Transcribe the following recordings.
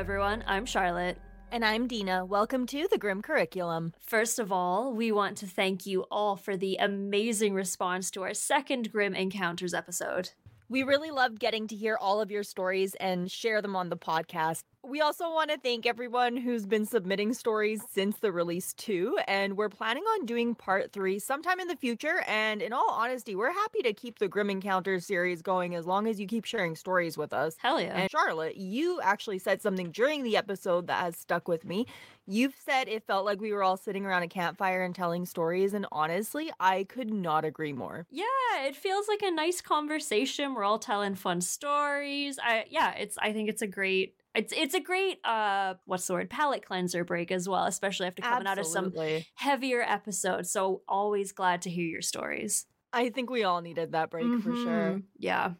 everyone. I'm Charlotte. And I'm Dina. Welcome to the Grim Curriculum. First of all, we want to thank you all for the amazing response to our second Grim Encounters episode. We really loved getting to hear all of your stories and share them on the podcast. We also want to thank everyone who's been submitting stories since the release too, and we're planning on doing part three sometime in the future. And in all honesty, we're happy to keep the Grim Encounters series going as long as you keep sharing stories with us. Hell yeah. And Charlotte, you actually said something during the episode that has stuck with me. You've said it felt like we were all sitting around a campfire and telling stories, and honestly, I could not agree more. Yeah, it feels like a nice conversation. We're all telling fun stories. I yeah, it's I think it's a great it's it's a great uh what's the word palate cleanser break as well, especially after coming Absolutely. out of some heavier episodes. So always glad to hear your stories. I think we all needed that break for sure. Mhm. Yeah.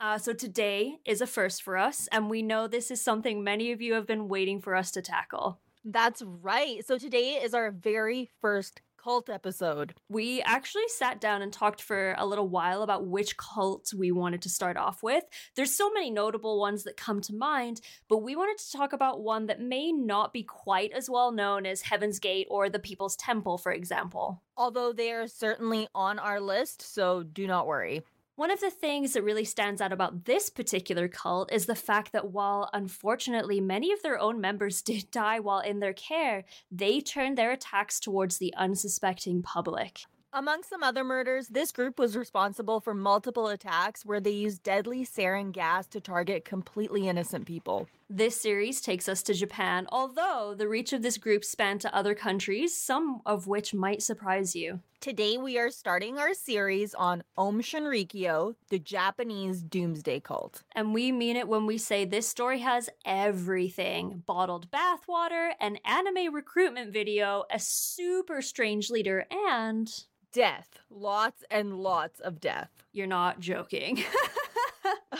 Uh, so today is a first for us, and we know this is something many of you have been waiting for us to tackle. That's right. So today is our very first cult episode. We actually sat down and talked for a little while about which cults we wanted to start off with. There's so many notable ones that come to mind, but we wanted to talk about one that may not be quite as well known as Heaven's Gate or the People's Temple, for example. Although they are certainly on our list, so do not worry. One of the things that really stands out about this particular cult is the fact that while unfortunately many of their own members did die while in their care, they turned their attacks towards the unsuspecting public. Among some other murders, this group was responsible for multiple attacks where they used deadly sarin gas to target completely innocent people. This series takes us to Japan, although the reach of this group spanned to other countries, some of which might surprise you. Today we are starting our series on Aum Shinrikyo, the Japanese doomsday cult. And we mean it when we say this story has everything bottled bathwater, an anime recruitment video, a super strange leader, and Death. Lots and lots of death. you're not joking.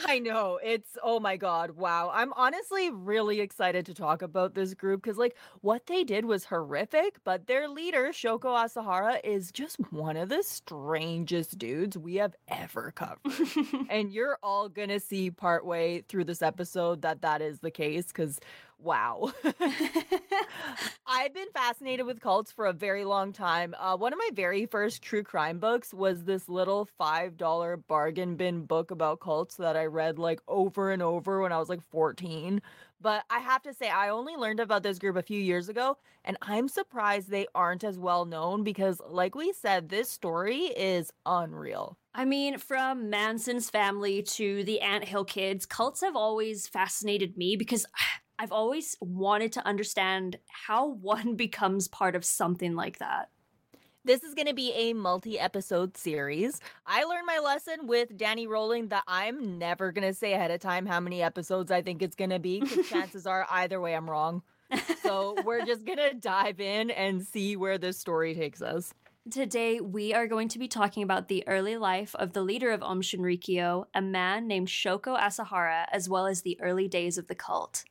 I know. It's oh my god. Wow. I'm honestly really excited to talk about this group cuz like what they did was horrific, but their leader Shoko Asahara is just one of the strangest dudes we have ever covered. and you're all going to see partway through this episode that that is the case cuz wow. I've been fascinated with cults for a very long time. Uh, one of my very first true crime books was this little $5 bargain bin book about cults that I read like over and over when I was like 14. But I have to say, I only learned about this group a few years ago, and I'm surprised they aren't as well known because, like we said, this story is unreal. I mean, from Manson's family to the Ant Hill kids, cults have always fascinated me because I've always wanted to understand how one becomes part of something like that. This is going to be a multi episode series. I learned my lesson with Danny Rolling that I'm never going to say ahead of time how many episodes I think it's going to be because chances are either way I'm wrong. So we're just going to dive in and see where this story takes us. Today, we are going to be talking about the early life of the leader of Aum Shinrikyo, a man named Shoko Asahara, as well as the early days of the cult.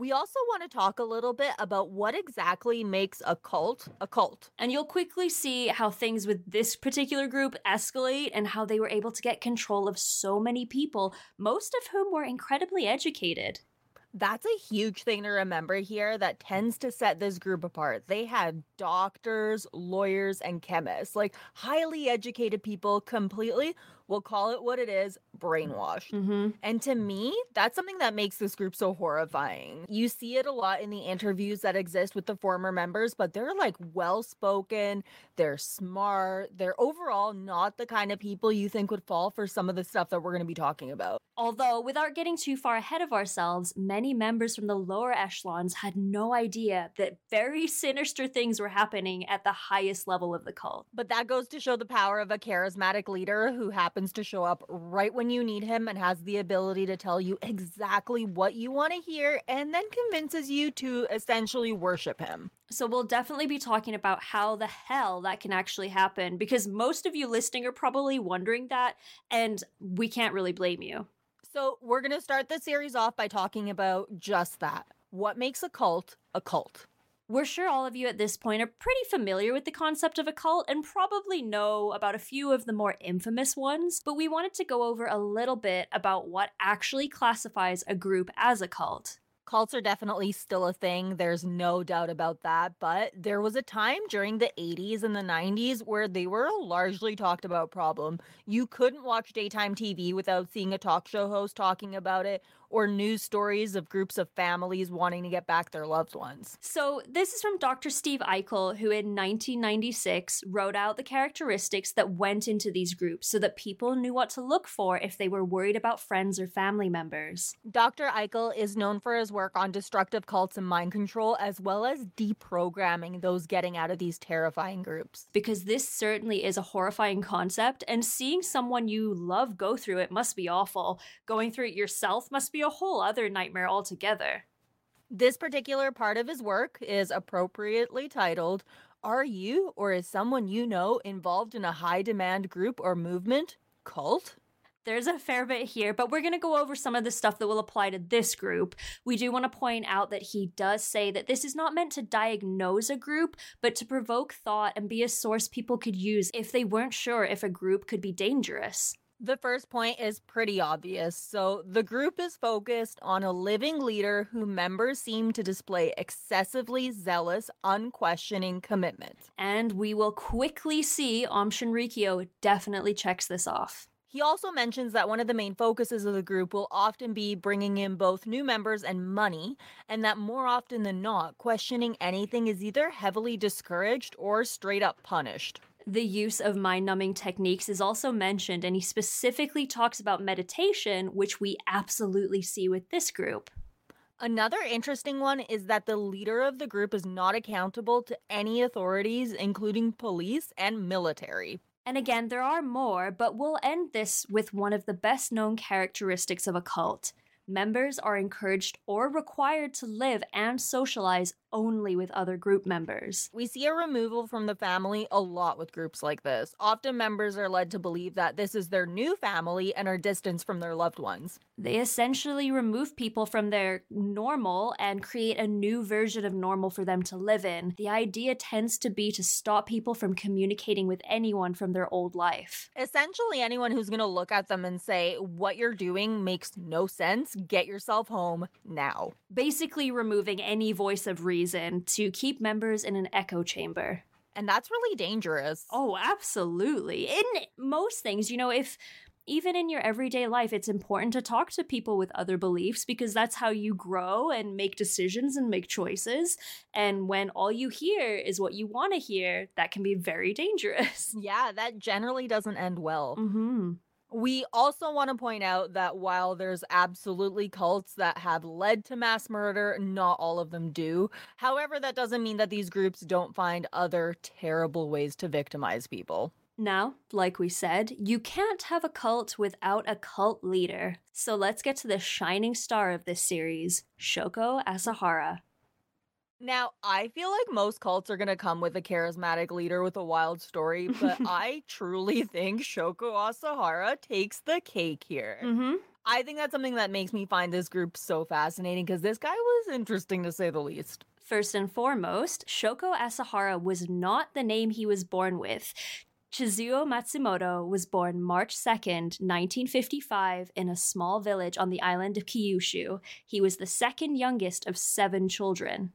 We also want to talk a little bit about what exactly makes a cult a cult. And you'll quickly see how things with this particular group escalate and how they were able to get control of so many people, most of whom were incredibly educated. That's a huge thing to remember here that tends to set this group apart. They had doctors, lawyers, and chemists, like highly educated people, completely, we'll call it what it is, brainwashed. Mm-hmm. And to me, that's something that makes this group so horrifying. You see it a lot in the interviews that exist with the former members, but they're like well spoken, they're smart, they're overall not the kind of people you think would fall for some of the stuff that we're going to be talking about. Although, without getting too far ahead of ourselves, many members from the lower echelons had no idea that very sinister things were happening at the highest level of the cult. But that goes to show the power of a charismatic leader who happens to show up right when you need him and has the ability to tell you exactly what you want to hear and then convinces you to essentially worship him. So, we'll definitely be talking about how the hell that can actually happen because most of you listening are probably wondering that, and we can't really blame you. So, we're going to start the series off by talking about just that. What makes a cult a cult? We're sure all of you at this point are pretty familiar with the concept of a cult and probably know about a few of the more infamous ones, but we wanted to go over a little bit about what actually classifies a group as a cult. Cults are definitely still a thing. There's no doubt about that. But there was a time during the 80s and the 90s where they were a largely talked about problem. You couldn't watch daytime TV without seeing a talk show host talking about it or news stories of groups of families wanting to get back their loved ones. So, this is from Dr. Steve Eichel, who in 1996 wrote out the characteristics that went into these groups so that people knew what to look for if they were worried about friends or family members. Dr. Eichel is known for his work on destructive cults and mind control, as well as deprogramming those getting out of these terrifying groups. Because this certainly is a horrifying concept, and seeing someone you love go through it must be awful. Going through it yourself must be a whole other nightmare altogether. This particular part of his work is appropriately titled Are You or is someone you know involved in a high demand group or movement? Cult? There's a fair bit here, but we're going to go over some of the stuff that will apply to this group. We do want to point out that he does say that this is not meant to diagnose a group, but to provoke thought and be a source people could use if they weren't sure if a group could be dangerous. The first point is pretty obvious. So, the group is focused on a living leader who members seem to display excessively zealous, unquestioning commitment. And we will quickly see Aum Shinrikyo definitely checks this off. He also mentions that one of the main focuses of the group will often be bringing in both new members and money, and that more often than not, questioning anything is either heavily discouraged or straight up punished. The use of mind numbing techniques is also mentioned, and he specifically talks about meditation, which we absolutely see with this group. Another interesting one is that the leader of the group is not accountable to any authorities, including police and military. And again, there are more, but we'll end this with one of the best known characteristics of a cult. Members are encouraged or required to live and socialize only with other group members. We see a removal from the family a lot with groups like this. Often members are led to believe that this is their new family and are distanced from their loved ones. They essentially remove people from their normal and create a new version of normal for them to live in. The idea tends to be to stop people from communicating with anyone from their old life. Essentially, anyone who's going to look at them and say, What you're doing makes no sense, get yourself home now. Basically, removing any voice of reason reason to keep members in an echo chamber. And that's really dangerous. Oh, absolutely. In most things, you know, if even in your everyday life, it's important to talk to people with other beliefs because that's how you grow and make decisions and make choices. And when all you hear is what you want to hear, that can be very dangerous. Yeah, that generally doesn't end well. Mm-hmm. We also want to point out that while there's absolutely cults that have led to mass murder, not all of them do. However, that doesn't mean that these groups don't find other terrible ways to victimize people. Now, like we said, you can't have a cult without a cult leader. So let's get to the shining star of this series, Shoko Asahara. Now, I feel like most cults are going to come with a charismatic leader with a wild story, but I truly think Shoko Asahara takes the cake here. Mm-hmm. I think that's something that makes me find this group so fascinating because this guy was interesting to say the least. First and foremost, Shoko Asahara was not the name he was born with. Chizuo Matsumoto was born March 2nd, 1955, in a small village on the island of Kyushu. He was the second youngest of seven children.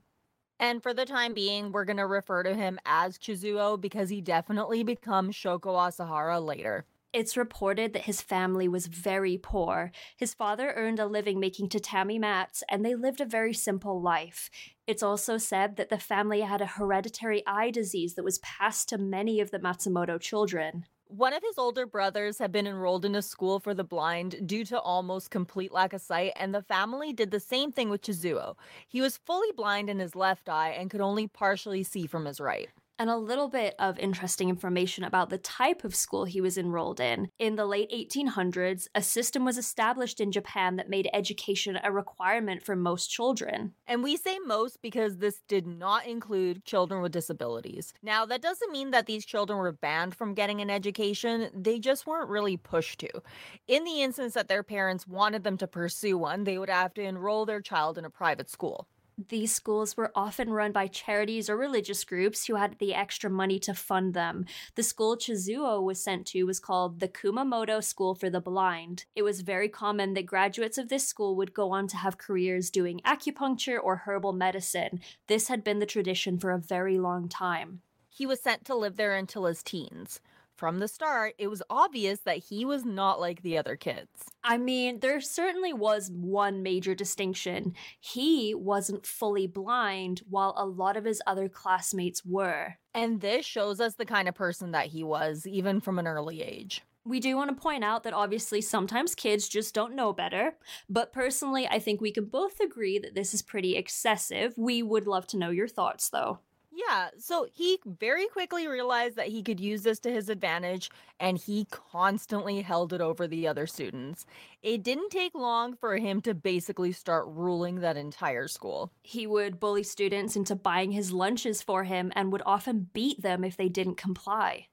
And for the time being, we're going to refer to him as Chizuo because he definitely becomes Shoko Asahara later. It's reported that his family was very poor. His father earned a living making tatami mats, and they lived a very simple life. It's also said that the family had a hereditary eye disease that was passed to many of the Matsumoto children. One of his older brothers had been enrolled in a school for the blind due to almost complete lack of sight, and the family did the same thing with Chizuo. He was fully blind in his left eye and could only partially see from his right and a little bit of interesting information about the type of school he was enrolled in. In the late 1800s, a system was established in Japan that made education a requirement for most children. And we say most because this did not include children with disabilities. Now, that doesn't mean that these children were banned from getting an education, they just weren't really pushed to. In the instance that their parents wanted them to pursue one, they would have to enroll their child in a private school. These schools were often run by charities or religious groups who had the extra money to fund them. The school Chizuo was sent to was called the Kumamoto School for the Blind. It was very common that graduates of this school would go on to have careers doing acupuncture or herbal medicine. This had been the tradition for a very long time. He was sent to live there until his teens. From the start, it was obvious that he was not like the other kids. I mean, there certainly was one major distinction. He wasn't fully blind, while a lot of his other classmates were. And this shows us the kind of person that he was, even from an early age. We do want to point out that obviously sometimes kids just don't know better, but personally, I think we can both agree that this is pretty excessive. We would love to know your thoughts, though. Yeah, so he very quickly realized that he could use this to his advantage, and he constantly held it over the other students. It didn't take long for him to basically start ruling that entire school. He would bully students into buying his lunches for him and would often beat them if they didn't comply.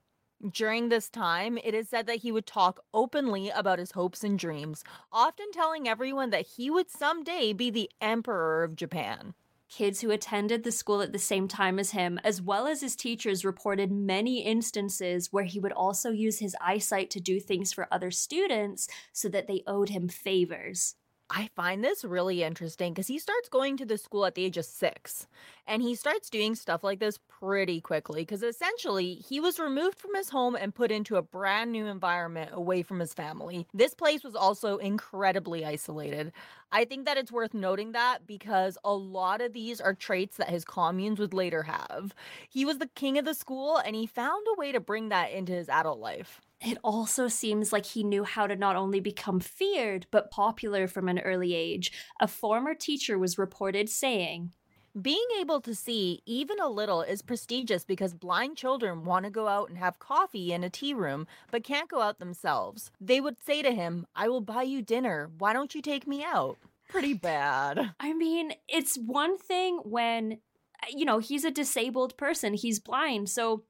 During this time, it is said that he would talk openly about his hopes and dreams, often telling everyone that he would someday be the Emperor of Japan. Kids who attended the school at the same time as him, as well as his teachers, reported many instances where he would also use his eyesight to do things for other students so that they owed him favors. I find this really interesting because he starts going to the school at the age of six. And he starts doing stuff like this pretty quickly because essentially he was removed from his home and put into a brand new environment away from his family. This place was also incredibly isolated. I think that it's worth noting that because a lot of these are traits that his communes would later have. He was the king of the school and he found a way to bring that into his adult life. It also seems like he knew how to not only become feared, but popular from an early age. A former teacher was reported saying, being able to see even a little is prestigious because blind children want to go out and have coffee in a tea room, but can't go out themselves. They would say to him, I will buy you dinner. Why don't you take me out? Pretty bad. I mean, it's one thing when, you know, he's a disabled person, he's blind. So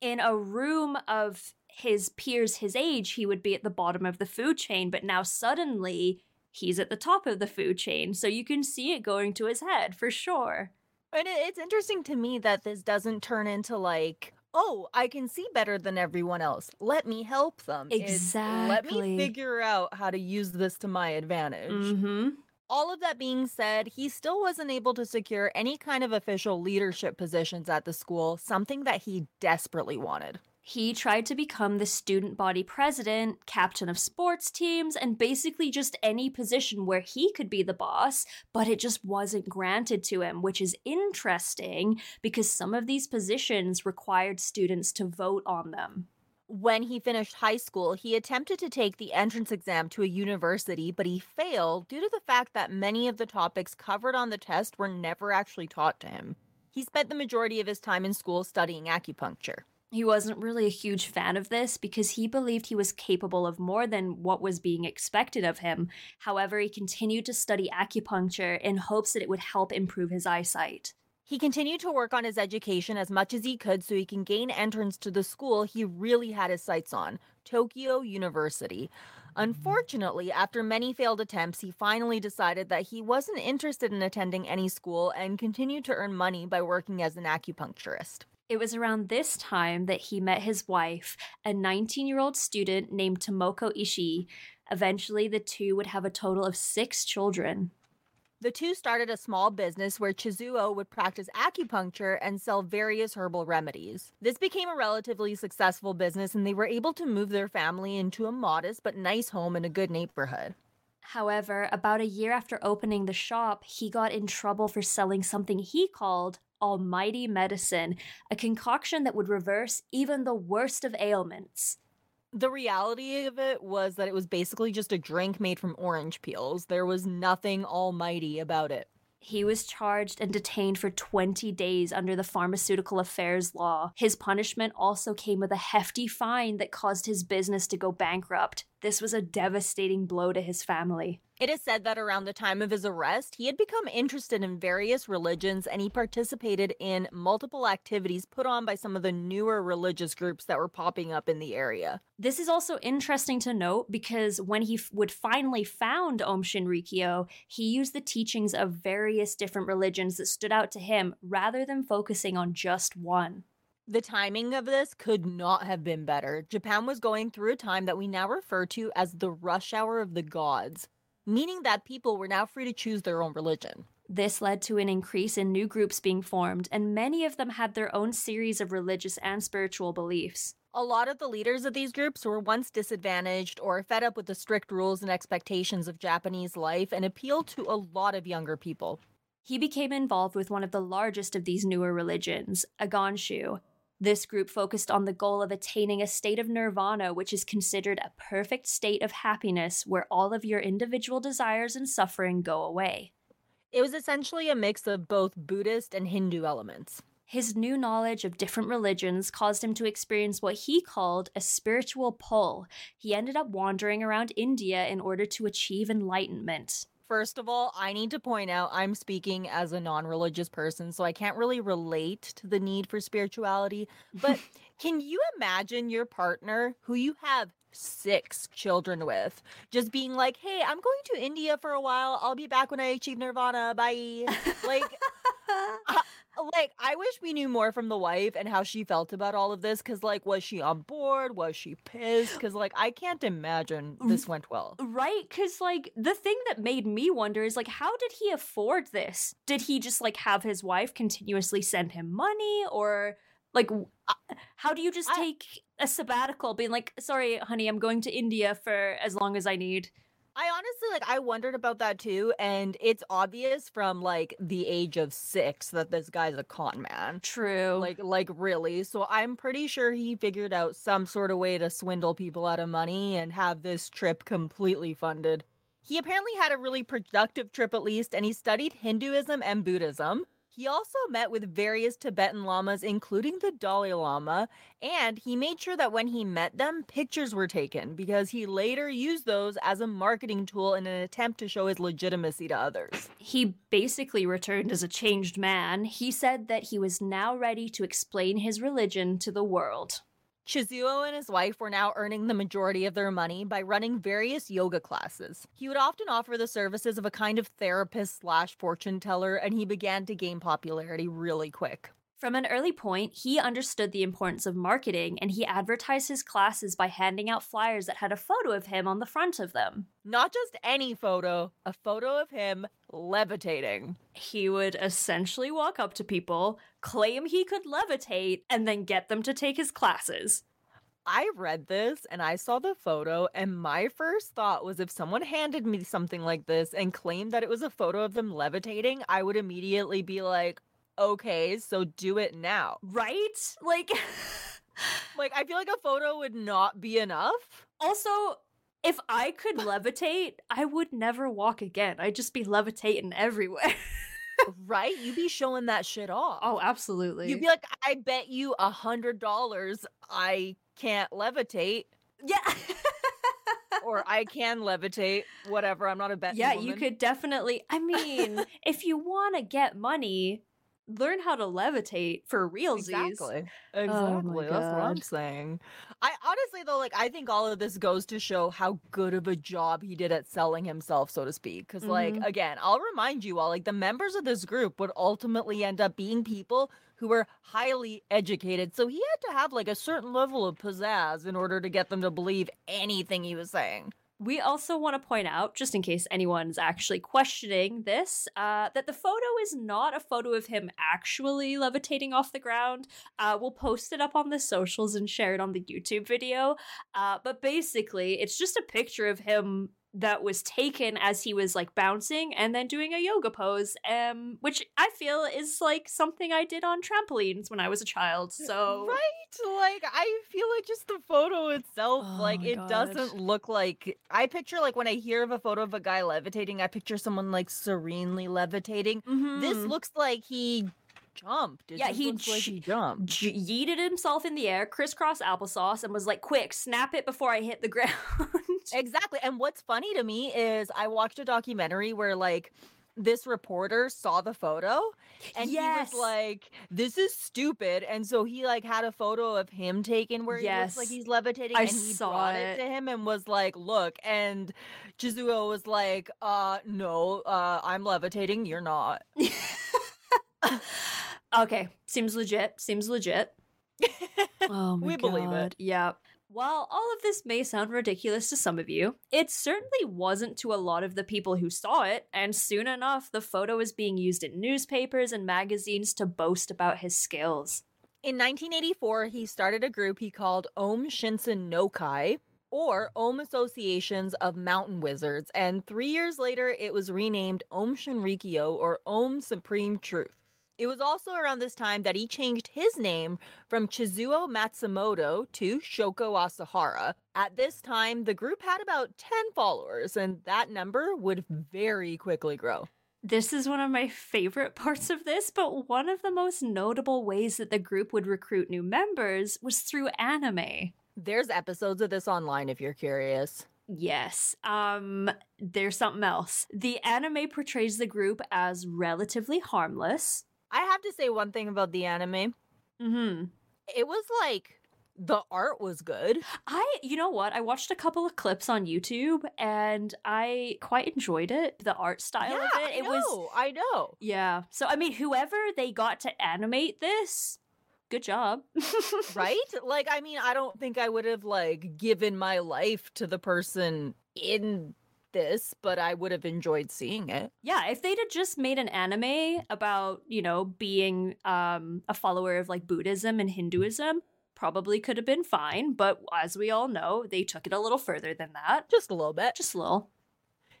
in a room of his peers his age, he would be at the bottom of the food chain, but now suddenly he's at the top of the food chain. So you can see it going to his head for sure. And it's interesting to me that this doesn't turn into like, oh, I can see better than everyone else. Let me help them. Exactly. Let me figure out how to use this to my advantage. Mm-hmm. All of that being said, he still wasn't able to secure any kind of official leadership positions at the school, something that he desperately wanted. He tried to become the student body president, captain of sports teams, and basically just any position where he could be the boss, but it just wasn't granted to him, which is interesting because some of these positions required students to vote on them. When he finished high school, he attempted to take the entrance exam to a university, but he failed due to the fact that many of the topics covered on the test were never actually taught to him. He spent the majority of his time in school studying acupuncture. He wasn't really a huge fan of this because he believed he was capable of more than what was being expected of him. However, he continued to study acupuncture in hopes that it would help improve his eyesight. He continued to work on his education as much as he could so he can gain entrance to the school he really had his sights on Tokyo University. Unfortunately, after many failed attempts, he finally decided that he wasn't interested in attending any school and continued to earn money by working as an acupuncturist. It was around this time that he met his wife, a 19 year old student named Tomoko Ishii. Eventually, the two would have a total of six children. The two started a small business where Chizuo would practice acupuncture and sell various herbal remedies. This became a relatively successful business, and they were able to move their family into a modest but nice home in a good neighborhood. However, about a year after opening the shop, he got in trouble for selling something he called almighty medicine, a concoction that would reverse even the worst of ailments. The reality of it was that it was basically just a drink made from orange peels. There was nothing almighty about it. He was charged and detained for 20 days under the Pharmaceutical Affairs Law. His punishment also came with a hefty fine that caused his business to go bankrupt. This was a devastating blow to his family. It is said that around the time of his arrest, he had become interested in various religions and he participated in multiple activities put on by some of the newer religious groups that were popping up in the area. This is also interesting to note because when he f- would finally found Aum Shinrikyo, he used the teachings of various different religions that stood out to him rather than focusing on just one. The timing of this could not have been better. Japan was going through a time that we now refer to as the rush hour of the gods meaning that people were now free to choose their own religion. This led to an increase in new groups being formed, and many of them had their own series of religious and spiritual beliefs. A lot of the leaders of these groups were once disadvantaged or fed up with the strict rules and expectations of Japanese life and appealed to a lot of younger people. He became involved with one of the largest of these newer religions, Agonshu, this group focused on the goal of attaining a state of nirvana, which is considered a perfect state of happiness where all of your individual desires and suffering go away. It was essentially a mix of both Buddhist and Hindu elements. His new knowledge of different religions caused him to experience what he called a spiritual pull. He ended up wandering around India in order to achieve enlightenment. First of all, I need to point out I'm speaking as a non religious person, so I can't really relate to the need for spirituality. But can you imagine your partner who you have six children with just being like, hey, I'm going to India for a while. I'll be back when I achieve nirvana. Bye. like, like I wish we knew more from the wife and how she felt about all of this. Cause like, was she on board? Was she pissed? Cause like, I can't imagine mm, this went well. Right? Cause like the thing that made me wonder is like, how did he afford this? Did he just like have his wife continuously send him money, or like, uh, how do you just take a sabbatical, being like, sorry, honey, I'm going to India for as long as I need? I honestly like I wondered about that too, and it's obvious from like the age of six that this guy's a con man. True. Like like really. So I'm pretty sure he figured out some sort of way to swindle people out of money and have this trip completely funded. He apparently had a really productive trip at least, and he studied Hinduism and Buddhism. He also met with various Tibetan lamas, including the Dalai Lama, and he made sure that when he met them, pictures were taken because he later used those as a marketing tool in an attempt to show his legitimacy to others. He basically returned as a changed man. He said that he was now ready to explain his religion to the world. Chizuo and his wife were now earning the majority of their money by running various yoga classes. He would often offer the services of a kind of therapist slash fortune teller, and he began to gain popularity really quick. From an early point, he understood the importance of marketing and he advertised his classes by handing out flyers that had a photo of him on the front of them. Not just any photo, a photo of him levitating. He would essentially walk up to people, claim he could levitate, and then get them to take his classes. I read this and I saw the photo, and my first thought was if someone handed me something like this and claimed that it was a photo of them levitating, I would immediately be like, okay, so do it now. Right? Like like I feel like a photo would not be enough. Also, if I could levitate, I would never walk again. I'd just be levitating everywhere. right? You'd be showing that shit oh, off. Oh, absolutely. You'd be like, I bet you a hundred dollars I can't levitate. Yeah. or I can levitate, whatever. I'm not a bet. Yeah, woman. you could definitely. I mean, if you want to get money, learn how to levitate for realsies. Exactly. Exactly. Oh That's what I'm saying. I honestly though, like I think all of this goes to show how good of a job he did at selling himself, so to speak. because mm-hmm. like again, I'll remind you all, like the members of this group would ultimately end up being people who were highly educated. So he had to have like a certain level of pizzazz in order to get them to believe anything he was saying. We also want to point out, just in case anyone's actually questioning this, uh, that the photo is not a photo of him actually levitating off the ground. Uh, we'll post it up on the socials and share it on the YouTube video. Uh, but basically, it's just a picture of him that was taken as he was like bouncing and then doing a yoga pose um which i feel is like something i did on trampolines when i was a child so right like i feel like just the photo itself oh like it God. doesn't look like i picture like when i hear of a photo of a guy levitating i picture someone like serenely levitating mm-hmm. this looks like he jumped. It Yeah, he looks like he jumped. J- yeeted himself in the air, crisscross applesauce, and was like, "Quick, snap it before I hit the ground." Exactly. And what's funny to me is I watched a documentary where like this reporter saw the photo and Yes. he was like, This is stupid. And so he like had a photo of him taken where he looks like he's levitating I and he saw brought it. it to him and was like, Look, and Chizuo was like, uh no, uh I'm levitating, you're not. okay, seems legit. Seems legit. Oh my We believe it. Yeah. While all of this may sound ridiculous to some of you, it certainly wasn't to a lot of the people who saw it, and soon enough, the photo was being used in newspapers and magazines to boast about his skills. In 1984, he started a group he called Aum Shinsen no Kai, or Om Associations of Mountain Wizards, and three years later, it was renamed Aum Shinrikyo, or Aum Supreme Truth. It was also around this time that he changed his name from Chizuo Matsumoto to Shoko Asahara. At this time, the group had about 10 followers, and that number would very quickly grow. This is one of my favorite parts of this, but one of the most notable ways that the group would recruit new members was through anime. There's episodes of this online if you're curious. Yes. Um there's something else. The anime portrays the group as relatively harmless. I have to say one thing about the anime. Mhm. it was like the art was good. I you know what? I watched a couple of clips on YouTube and I quite enjoyed it. The art style of it. I it know, was I know. yeah. So I mean whoever they got to animate this, good job. Right? like I mean, I don't think I would have like given my life to the person in this, but I would have enjoyed seeing it. Yeah, if they'd have just made an anime about, you know, being um, a follower of like Buddhism and Hinduism, probably could have been fine. But as we all know, they took it a little further than that. Just a little bit. Just a little.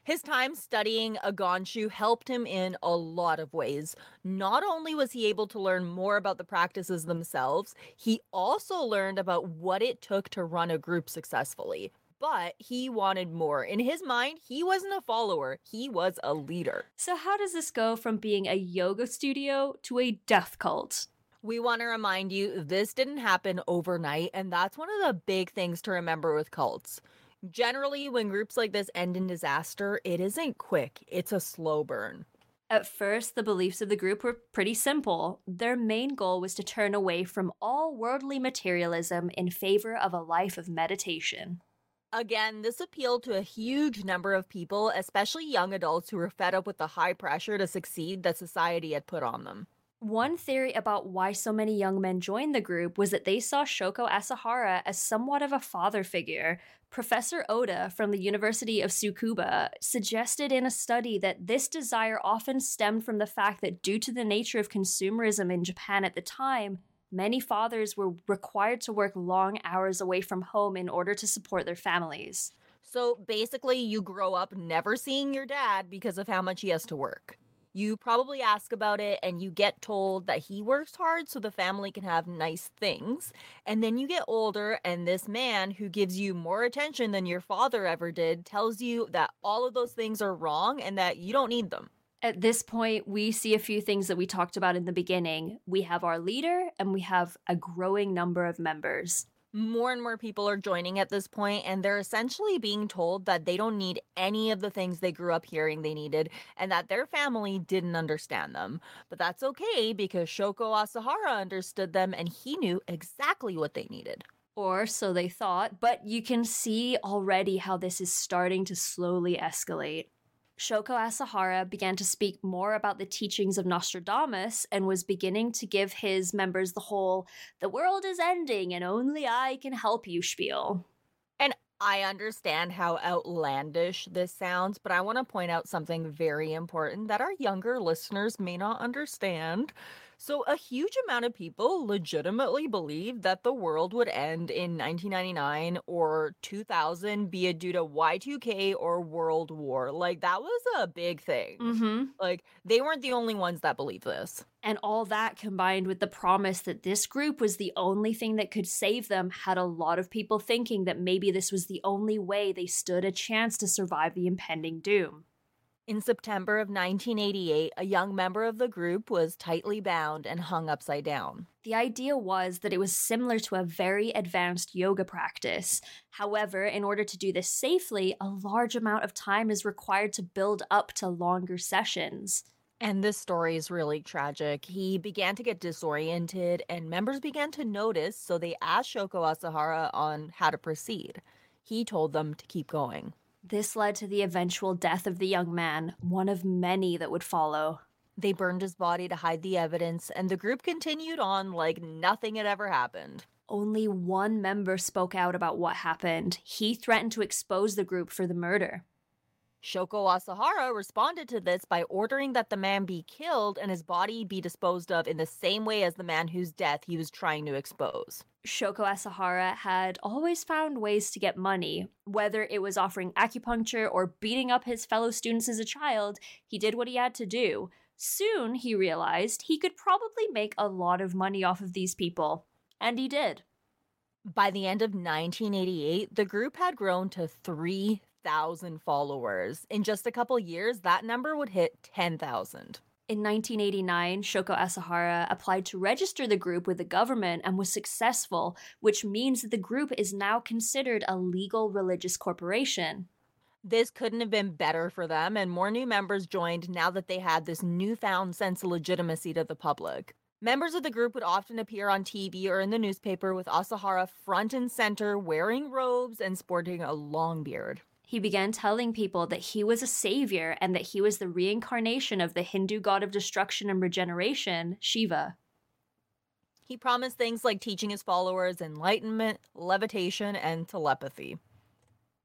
His time studying a Agonshu helped him in a lot of ways. Not only was he able to learn more about the practices themselves, he also learned about what it took to run a group successfully. But he wanted more. In his mind, he wasn't a follower, he was a leader. So, how does this go from being a yoga studio to a death cult? We want to remind you this didn't happen overnight, and that's one of the big things to remember with cults. Generally, when groups like this end in disaster, it isn't quick, it's a slow burn. At first, the beliefs of the group were pretty simple. Their main goal was to turn away from all worldly materialism in favor of a life of meditation. Again, this appealed to a huge number of people, especially young adults who were fed up with the high pressure to succeed that society had put on them. One theory about why so many young men joined the group was that they saw Shoko Asahara as somewhat of a father figure. Professor Oda from the University of Tsukuba suggested in a study that this desire often stemmed from the fact that, due to the nature of consumerism in Japan at the time, many fathers were required to work long hours away from home in order to support their families. So basically, you grow up never seeing your dad because of how much he has to work. You probably ask about it and you get told that he works hard so the family can have nice things. And then you get older, and this man who gives you more attention than your father ever did tells you that all of those things are wrong and that you don't need them. At this point, we see a few things that we talked about in the beginning. We have our leader and we have a growing number of members. more and more people are joining at this point and they're essentially being told that they don't need any of the things they grew up hearing they needed and that their family didn't understand them. But that's okay because Shoko Asahara understood them and he knew exactly what they needed. Or so they thought, but you can see already how this is starting to slowly escalate. Shoko Asahara began to speak more about the teachings of Nostradamus and was beginning to give his members the whole, the world is ending and only I can help you spiel. And I understand how outlandish this sounds, but I want to point out something very important that our younger listeners may not understand. So, a huge amount of people legitimately believed that the world would end in 1999 or 2000, be it due to Y2K or World War. Like, that was a big thing. Mm-hmm. Like, they weren't the only ones that believed this. And all that combined with the promise that this group was the only thing that could save them had a lot of people thinking that maybe this was the only way they stood a chance to survive the impending doom. In September of 1988, a young member of the group was tightly bound and hung upside down. The idea was that it was similar to a very advanced yoga practice. However, in order to do this safely, a large amount of time is required to build up to longer sessions. And this story is really tragic. He began to get disoriented, and members began to notice, so they asked Shoko Asahara on how to proceed. He told them to keep going. This led to the eventual death of the young man, one of many that would follow. They burned his body to hide the evidence, and the group continued on like nothing had ever happened. Only one member spoke out about what happened. He threatened to expose the group for the murder. Shoko Asahara responded to this by ordering that the man be killed and his body be disposed of in the same way as the man whose death he was trying to expose. Shoko Asahara had always found ways to get money. Whether it was offering acupuncture or beating up his fellow students as a child, he did what he had to do. Soon, he realized he could probably make a lot of money off of these people. And he did. By the end of 1988, the group had grown to 3,000 followers. In just a couple years, that number would hit 10,000. In 1989, Shoko Asahara applied to register the group with the government and was successful, which means that the group is now considered a legal religious corporation. This couldn't have been better for them, and more new members joined now that they had this newfound sense of legitimacy to the public. Members of the group would often appear on TV or in the newspaper with Asahara front and center, wearing robes and sporting a long beard he began telling people that he was a savior and that he was the reincarnation of the Hindu god of destruction and regeneration, Shiva. He promised things like teaching his followers enlightenment, levitation, and telepathy.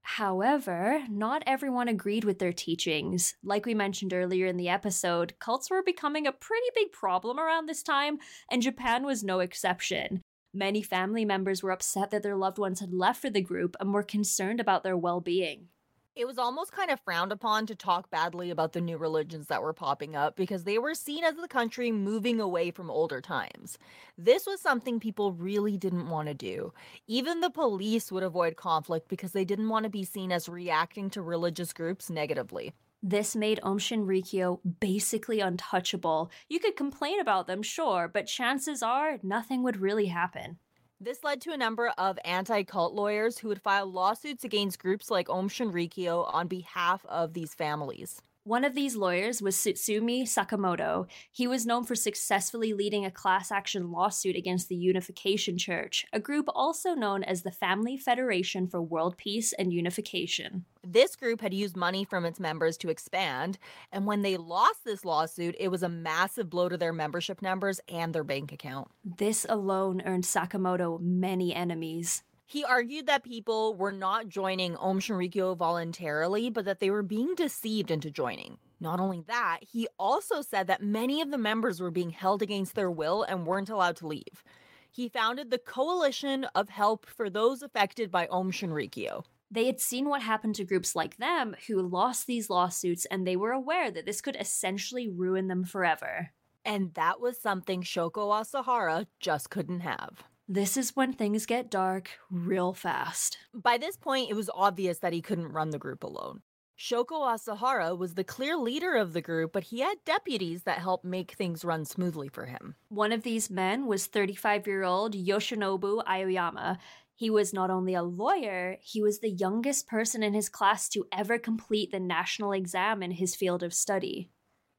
However, not everyone agreed with their teachings. Like we mentioned earlier in the episode, cults were becoming a pretty big problem around this time, and Japan was no exception. Many family members were upset that their loved ones had left for the group and were concerned about their well being it was almost kind of frowned upon to talk badly about the new religions that were popping up because they were seen as the country moving away from older times. This was something people really didn't want to do. Even the police would avoid conflict because they didn't want to be seen as reacting to religious groups negatively. This made Aum Shinrikyo basically untouchable. You could complain about them, sure, but chances are nothing would really happen. This led to a number of anti cult lawyers who would file lawsuits against groups like Aum Shinrikyo on behalf of these families. One of these lawyers was Tsutsumi Sakamoto. He was known for successfully leading a class action lawsuit against the Unification Church, a group also known as the Family Federation for World Peace and Unification. This group had used money from its members to expand, and when they lost this lawsuit, it was a massive blow to their membership numbers and their bank account. This alone earned Sakamoto many enemies. He argued that people were not joining Aum Shinrikyo voluntarily, but that they were being deceived into joining. Not only that, he also said that many of the members were being held against their will and weren't allowed to leave. He founded the Coalition of Help for Those Affected by Aum Shinrikyo. They had seen what happened to groups like them who lost these lawsuits, and they were aware that this could essentially ruin them forever. And that was something Shoko Asahara just couldn't have. This is when things get dark real fast. By this point, it was obvious that he couldn't run the group alone. Shoko Asahara was the clear leader of the group, but he had deputies that helped make things run smoothly for him. One of these men was 35 year old Yoshinobu Aoyama. He was not only a lawyer, he was the youngest person in his class to ever complete the national exam in his field of study.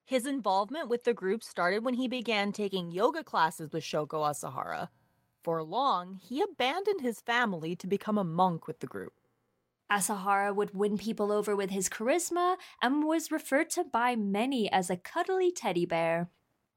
His involvement with the group started when he began taking yoga classes with Shoko Asahara. For long, he abandoned his family to become a monk with the group. Asahara would win people over with his charisma and was referred to by many as a cuddly teddy bear.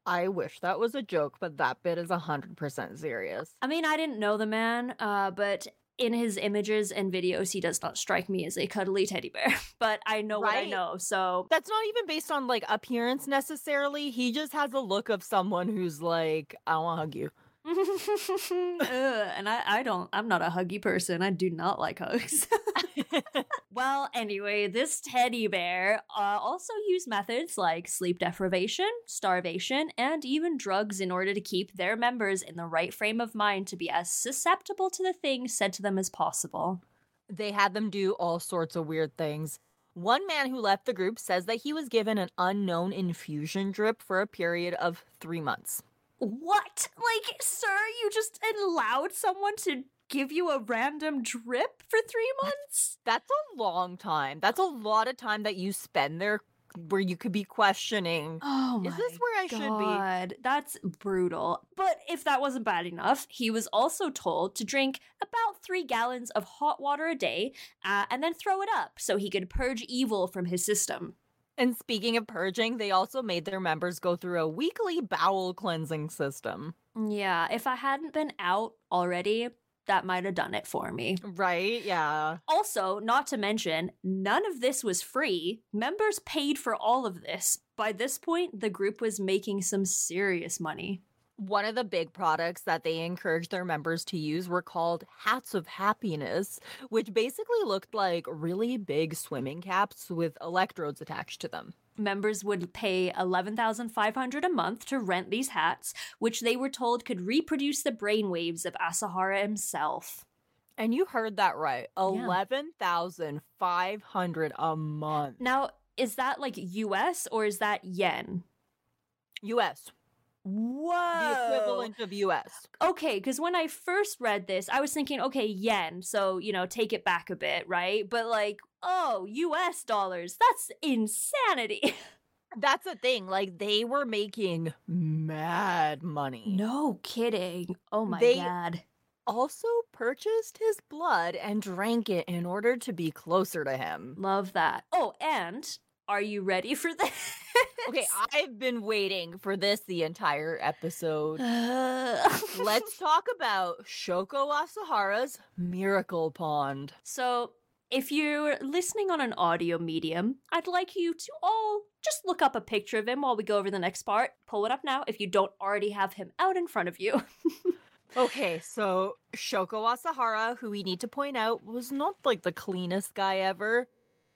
I wish that was a joke, but that bit is 100% serious. I mean, I didn't know the man, uh, but in his images and videos, he does not strike me as a cuddly teddy bear. but I know right? what I know, so. That's not even based on like appearance necessarily. He just has a look of someone who's like, I want to hug you. and I, I don't, I'm not a huggy person. I do not like hugs. well, anyway, this teddy bear uh, also used methods like sleep deprivation, starvation, and even drugs in order to keep their members in the right frame of mind to be as susceptible to the things said to them as possible. They had them do all sorts of weird things. One man who left the group says that he was given an unknown infusion drip for a period of three months. What? Like, sir, you just allowed someone to give you a random drip for three months? That's a long time. That's a lot of time that you spend there where you could be questioning Oh Is this where I should be? God, That's brutal. But if that wasn't bad enough, he was also told to drink about three gallons of hot water a day uh, and then throw it up so he could purge evil from his system. And speaking of purging, they also made their members go through a weekly bowel cleansing system. Yeah, if I hadn't been out already, that might have done it for me. Right? Yeah. Also, not to mention, none of this was free. Members paid for all of this. By this point, the group was making some serious money. One of the big products that they encouraged their members to use were called hats of happiness, which basically looked like really big swimming caps with electrodes attached to them. Members would pay 11,500 a month to rent these hats, which they were told could reproduce the brainwaves of Asahara himself. And you heard that right. 11,500 a month. Now, is that like US or is that yen? US. Whoa. The equivalent of US. Okay, because when I first read this, I was thinking, okay, yen, so, you know, take it back a bit, right? But like, oh, US dollars, that's insanity. That's the thing. Like they were making mad money. no kidding. Oh my They- God. Also purchased his blood and drank it in order to be closer to him. Love that. Oh, and are you ready for this? Okay, I've been waiting for this the entire episode. Let's. Let's talk about Shoko Asahara's Miracle Pond. So, if you're listening on an audio medium, I'd like you to all just look up a picture of him while we go over the next part. Pull it up now if you don't already have him out in front of you. Okay, so Shoko Asahara, who we need to point out was not like the cleanest guy ever,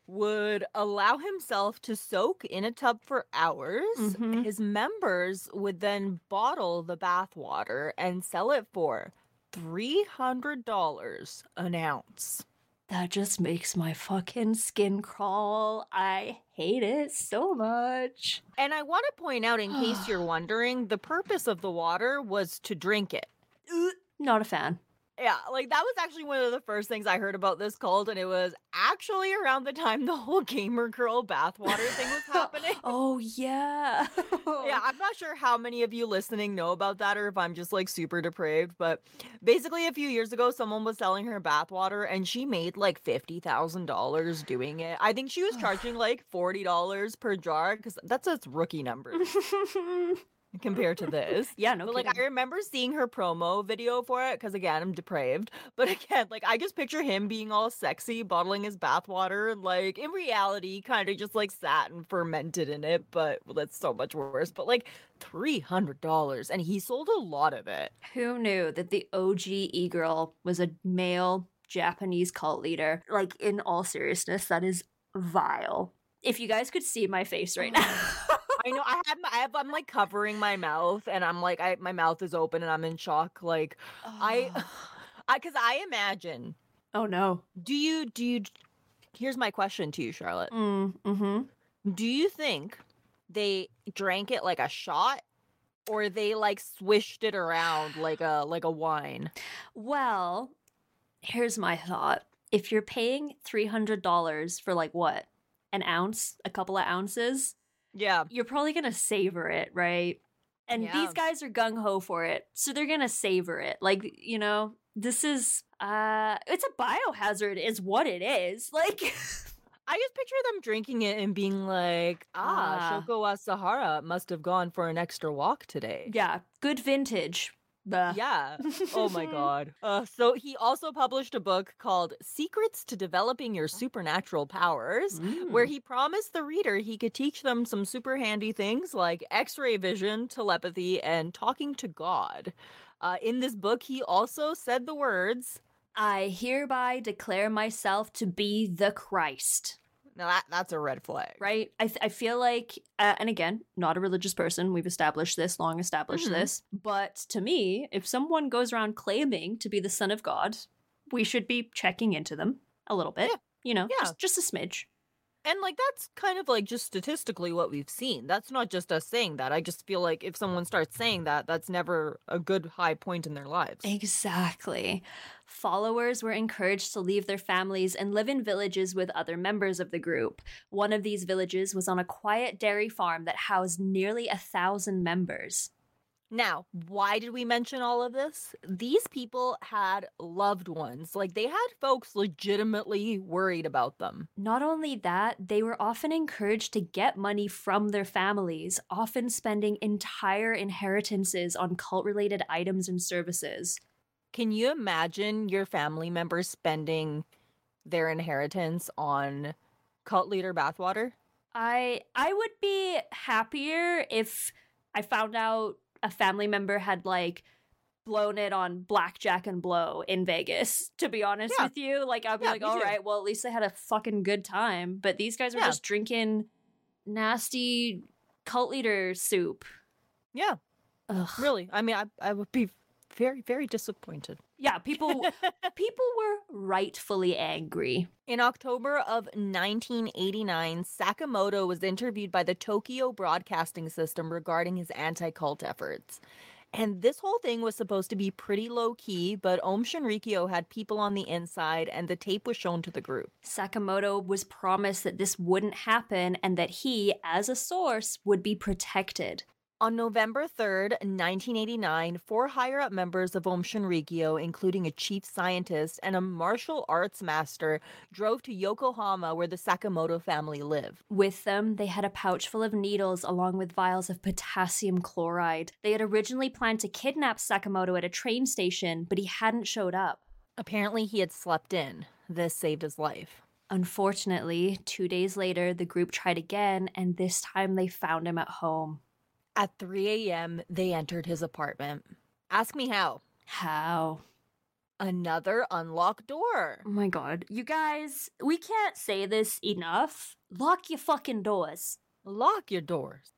would allow himself to soak in a tub for hours. Mhm. His members would then bottle the bath water and sell it for $300 an ounce. that just makes my fucking skin crawl. I hate it so much. And I want to point out, in case you're wondering, the purpose of the water was to drink it. Not a fan. Yeah, like that was actually one of the first things I heard about this cult, and it was actually around the time the whole gamer girl bathwater thing was happening. Oh, yeah. yeah, I'm not sure how many of you listening know about that or if I'm just like super depraved, but basically a few years ago someone was selling her bathwater and she made like $50,000 doing it. I think she was charging like $40 per jar cuz that's a rookie number compared to this. yeah, no But like I remember seeing her promo video for it because again I'm depraved. But again, like I just picture him being all sexy, bottling his bathwater. and Like in reality, kind of just like sat and fermented in it. But well, that's so much worse. But like three hundred dollars, and he sold a lot of it. Who knew that the OG e girl was a male Japanese cult leader? Like, in all seriousness, that is vile. If you guys could see my face right now. I know I have. I have. I'm like covering my mouth, and I'm like I my mouth is open, and I'm in shock. Like I, I because I imagine. oh no. Do you do you? Here's my question to you, Charlotte. Mm, mm-hmm. Do you think they drank it like a shot or they like swished it around like a like a wine? Well, here's my thought. If you're paying $300 for like what? An ounce? A couple of ounces? Yeah. You're probably going to savor it, right? And Yeah. these guys are gung ho for it. So they're going to savor it. Like, you know, this is uh it's a biohazard is what it is. Like I just picture them drinking it and being like, ah, Ah. Shoko Asahara must have gone for an extra walk today. yeah, good vintage. The Yeah. Oh my god. Uh, so he also published a book called Secrets to Developing Your Supernatural Powers. where Mm. he promised the reader he could teach them some super handy things like x ray vision, telepathy, and talking to God. Uh, in this book, he also said the words. I hereby declare myself to be the Christ. Now, that, that's a red flag. right? I, th- I feel like, uh, and again, not a religious person. We've established this, long established Mhm. this. But to me, if someone goes around claiming to be the son of God, we should be checking into them a little bit. Yeah. You know, Yeah. just, just a smidge. And like that's kind of like just statistically what we've seen. That's not just us saying that. I just feel like if someone starts saying that, that's never a good high point in their lives. Exactly. Followers were encouraged to leave their families and live in villages with other members of the group. One of these villages was on a quiet dairy farm that housed nearly a thousand members. Now, why did we mention all of this? These people had loved ones. Like they had folks legitimately worried about them. Not only that, they were often encouraged to get money from their families, often spending entire inheritances on cult related items and services. Can you imagine your family members spending their inheritance on cult leader bathwater? I I would be happier if I found out a family member had like blown it on blackjack and blow in Vegas, to be honest Yeah. with you. Like I'd be Yeah, like, all too. right, well at least they had a fucking good time. But these guys were Yeah. just drinking nasty cult leader soup. Yeah, Ugh. really. I mean, I, I would be very, very disappointed. Yeah, people people were rightfully angry. In October of 1989, Sakamoto was interviewed by the Tokyo Broadcasting System regarding his anti cult efforts. And this whole thing was supposed to be pretty low key, but Aum Shinrikyo had people on the inside, and the tape was shown to the group. Sakamoto was promised that this wouldn't happen and that he, as a source, would be protected. On November 3rd, 1989, four higher up members of Aum Shinrikyo, including a chief scientist and a martial arts master, drove to Yokohama where the Sakamoto family live. With them, they had a pouch full of needles along with vials of potassium chloride. They had originally planned to kidnap Sakamoto at a train station, but he hadn't showed up. Apparently, he had slept in. This saved his life. Unfortunately, two days later, the group tried again, and this time they found him at home. At 3 a.m., they entered his apartment. Ask me how. How? Another unlocked door. Oh my god. You guys, we can't say this enough. Lock your fucking doors. Lock your doors.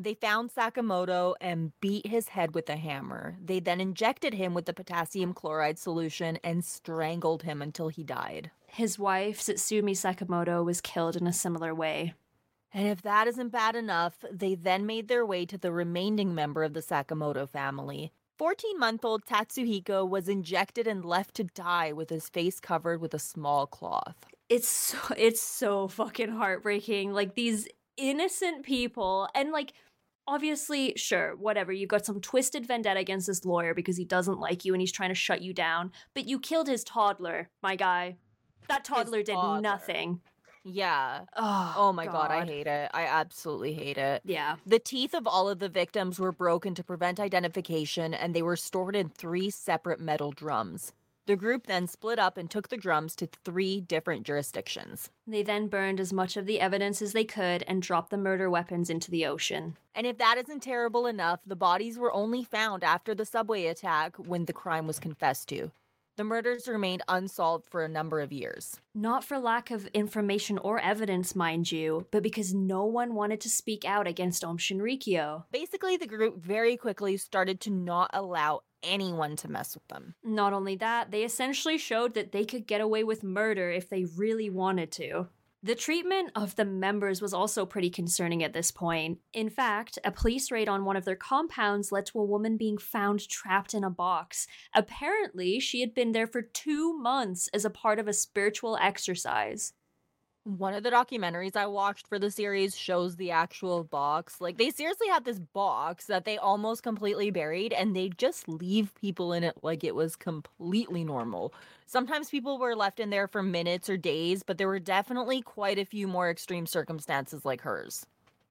They found Sakamoto and beat his head with a hammer. They then injected him with the potassium chloride solution and strangled him until he died. His wife, Satsumi Sakamoto, was killed in a similar way. And if that isn't bad enough, they then made their way to the remaining member of the Sakamoto family. 14 month old Tatsuhiko was injected and left to die with his face covered with a small cloth. It's so it's so fucking heartbreaking. Like these innocent people and like obviously sure whatever you've got some twisted vendetta against this lawyer because he doesn't like you and he's trying to shut you down but you killed his toddler my guy that toddler did toddler. nothing Yeah. oh, Oh my god. I hate it. I absolutely hate it. yeah The teeth of all of the victims were broken to prevent identification, and they were stored in three separate metal drums. The group then split up and took the drums to three different jurisdictions. they then burned as much of the evidence as they could and dropped the murder weapons into the ocean And if that isn't terrible enough, the bodies were only found after the subway attack when the crime was confessed to. The murders remained unsolved for a number of years. Not for lack of information or evidence, mind you, but because no one wanted to speak out against Aum Shinrikyo. Basically, the group very quickly started to not allow anyone to mess with them. Not only that, they essentially showed that they could get away with murder if they really wanted to. The treatment of the members was also pretty concerning at this point. In fact, a police raid on one of their compounds led to a woman being found trapped in a box. Apparently, she had been there for two months as a part of a spiritual exercise. One of the documentaries I watched for the series shows the actual box. Like, they seriously had this box that they almost completely buried, and they just leave people in it like it was completely normal. Sometimes people were left in there for minutes or days, but there were definitely quite a few more extreme circumstances like hers.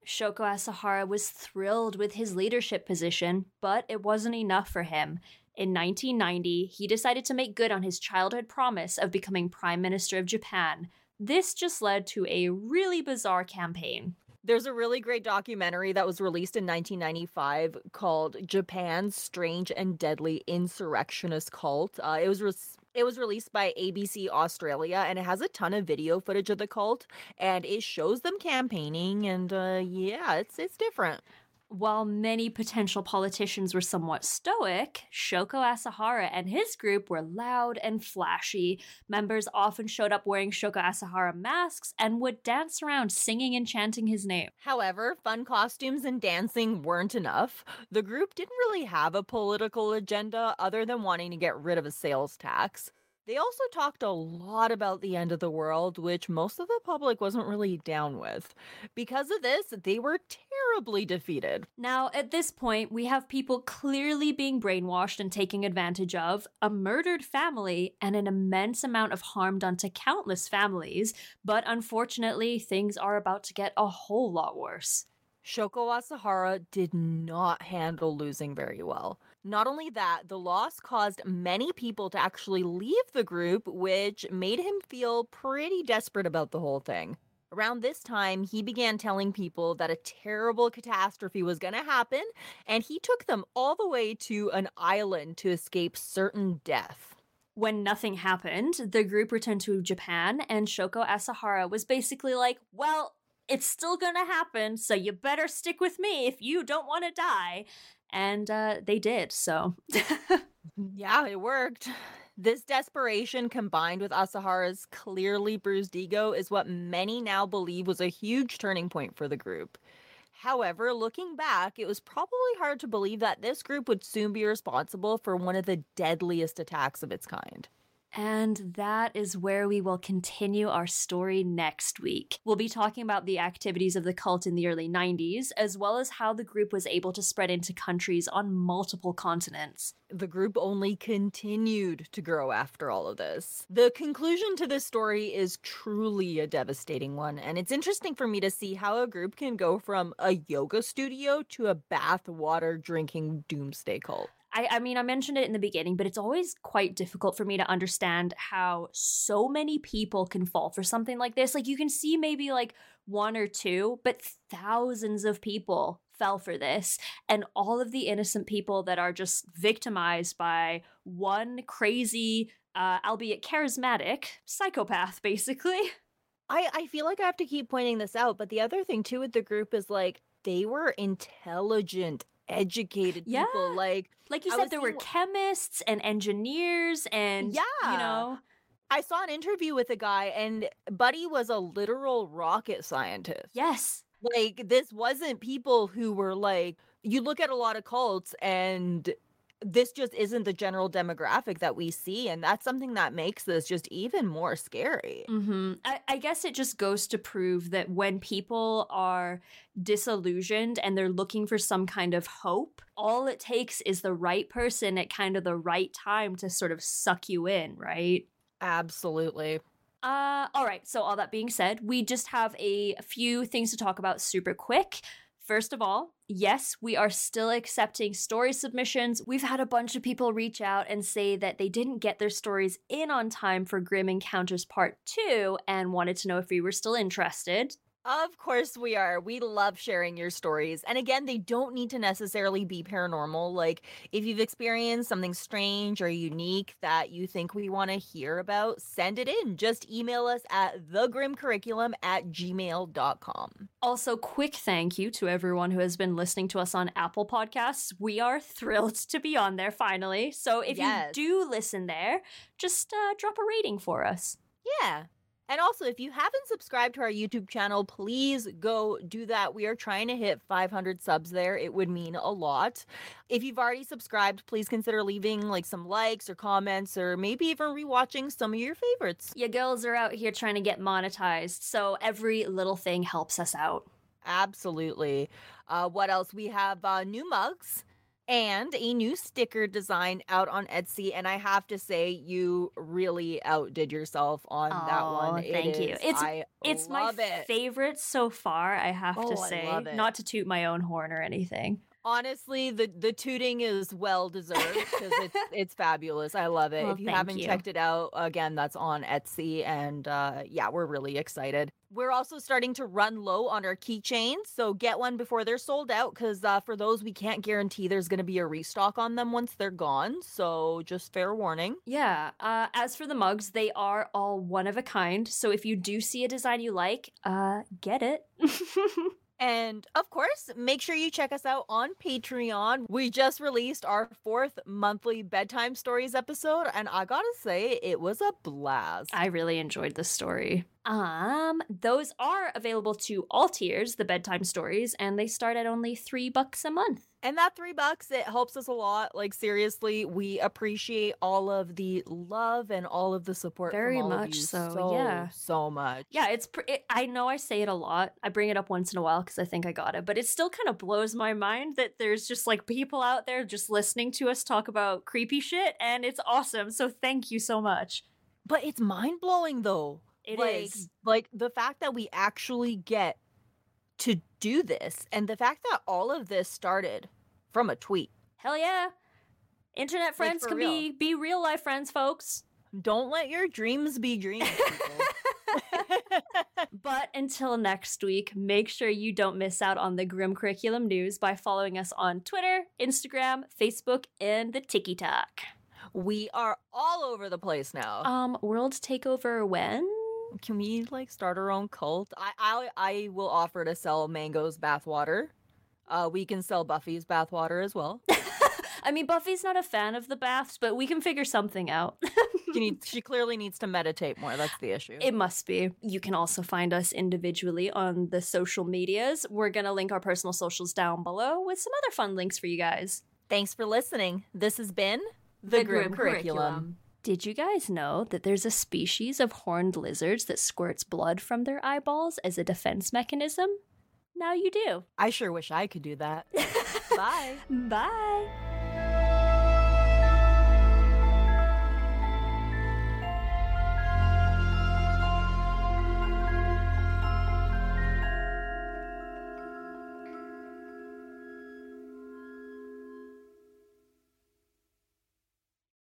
Shoko Asahara was thrilled with his leadership position, but it wasn't enough for him. In 1990, he decided to make good on his childhood promise of becoming Prime Minister of Japan. This just led to a really bizarre campaign. There's a really great documentary that was released in 1995 called Japan's Strange and Deadly Insurrectionist Cult. Uh, it was re- it was released by ABC Australia and it has a ton of video footage of the cult and it shows them campaigning and uh, yeah, it's it's different. While many potential politicians were somewhat stoic, Shoko Asahara and his group were loud and flashy. Members often showed up wearing Shoko Asahara masks and would dance around singing and chanting his name. However, fun costumes and dancing weren't enough. The group didn't really have a political agenda other than wanting to get rid of a sales tax. They also talked a lot about the end of the world, which most of the public wasn't really down with. Because of this, they were terribly defeated. Now, at this point, we have people clearly being brainwashed and taking advantage of, a murdered family, and an immense amount of harm done to countless families. But unfortunately, things are about to get a whole lot worse. Shoko Asahara did not handle losing very well. Not only that, the loss caused many people to actually leave the group, which made him feel pretty desperate about the whole thing. Around this time, he began telling people that a terrible catastrophe was going to happen, and he took them all the way to an island to escape certain death. When nothing happened, the group returned to Japan, and Shoko Asahara was basically like, Well, it's still gonna happen, so you better stick with me if you don't want to die and uh, they did. So, yeah, it worked. This desperation combined with Asahara's clearly bruised ego is what many now believe was a huge turning point for the group. However, looking back, it was probably hard to believe that this group would soon be responsible for one of the deadliest attacks of its kind. And that is where we will continue our story next week. We'll be talking about the activities of the cult in the early 90s, as well as how the group was able to spread into countries on multiple continents. The group only continued to grow after all of this. The conclusion to this story is truly a devastating one, and it's interesting for me to see how a group can go from a yoga studio to a bath water drinking doomsday cult. I, I mean, I mentioned it in the beginning, but it's always quite difficult for me to understand how so many people can fall for something like this. Like, you can see maybe like one or two, but thousands of people fell for this. And all of the innocent people that are just victimized by one crazy, uh, albeit charismatic, psychopath, basically. I, I feel like I have to keep pointing this out, but the other thing too with the group is like they were intelligent educated yeah. people. Like like you I said, there were chemists and engineers and yeah, you know. I saw an interview with a guy, and Buddy was a literal rocket scientist. Yes. Like, this wasn't people who were like, you look at a lot of cults, and this just isn't the general demographic that we see and that's something that makes this just even more scary. Mm-hmm. I, I, guess it just goes to prove that when people are disillusioned and they're looking for some kind of hope all it takes is the right person at kind of the right time to sort of suck you in right? Absolutely. Uh all right so all that being said we just have a few things to talk about super quick. First of all, yes, we are still accepting story submissions. We've had a bunch of people reach out and say that they didn't get their stories in on time for Grim Encounters Part 2 and wanted to know if we were still interested. Of course we are. We love sharing your stories. And again, they don't need to necessarily be paranormal. Like, if you've experienced something strange or unique that you think we want to hear about, send it in. Just email us at thegrimcurriculum at gmail.com. Also, quick thank you to everyone who has been listening to us on Apple Podcasts. We are thrilled to be on there finally. So if yes. you do listen there, just uh, drop a rating for us. Yeah. And also, if you haven't subscribed to our YouTube channel, please go do that. We are trying to hit 500 subs there. It would mean a lot. If you've already subscribed, please consider leaving like some likes or comments or maybe even rewatching some of your favorites. You girls are out here trying to get monetized, so every little thing helps us out. Absolutely. Uh, what else? We have uh, new mugs and a new sticker design out on Etsy. And I have to say, you really outdid yourself on oh, that one. Thank it you. Is, it's I it's my it. favorite so far. I have oh, to say, not to toot my own horn or anything. Honestly, the the tooting is well deserved because it's it's fabulous. I love it. Well, if you haven't you. checked it out, again, that's on Etsy, and uh, yeah, we're really excited. We're also starting to run low on our keychains, so get one before they're sold out. Because uh, for those, we can't guarantee there's going to be a restock on them once they're gone. So just fair warning. Yeah. Uh, as for the mugs, they are all one of a kind. So if you do see a design you like, uh, get it. And of course, make sure you check us out on Patreon. We just released our fourth monthly bedtime stories episode, and I gotta say, it was a blast. I really enjoyed this story. Um, those are available to all tiers, the bedtime stories, and they start at only three bucks a month. And that three bucks, it helps us a lot. Like seriously, we appreciate all of the love and all of the support. Very from all of much so, so, yeah. so much. Yeah, it's. Pr- it, I know I say it a lot. I bring it up once in a while because I think I got it, but it still kind of blows my mind that there's just like people out there just listening to us talk about creepy shit, and it's awesome. So thank you so much. But it's mind blowing though. It like, is. like the fact that we actually get to do this, and the fact that all of this started from a tweet. Hell yeah. Internet friends for can be be real life friends, folks. Don't let your dreams be dreams. But until next week, make sure you don't miss out on the Grim Curriculum news by following us on Twitter, Instagram, Facebook, and the TikTok. we are all over the place now. Um, World Takeover when? Can we like start our own cult? I I I will offer to sell Mango's bathwater. Uh, we can sell Buffy's bathwater as well. I mean, Buffy's not a fan of the baths, but we can figure something out. She needs, she clearly needs to meditate more. That's the issue. It must be. You can also find us individually on the social medias. We're going to link our personal socials down below with some other fun links for you guys. Thanks for listening. This has been the, Grim, Curriculum. Did you guys know that there's a species of horned lizards that squirts blood from their eyeballs as a defense mechanism? Now you do. I sure wish I could do that. Bye. Bye.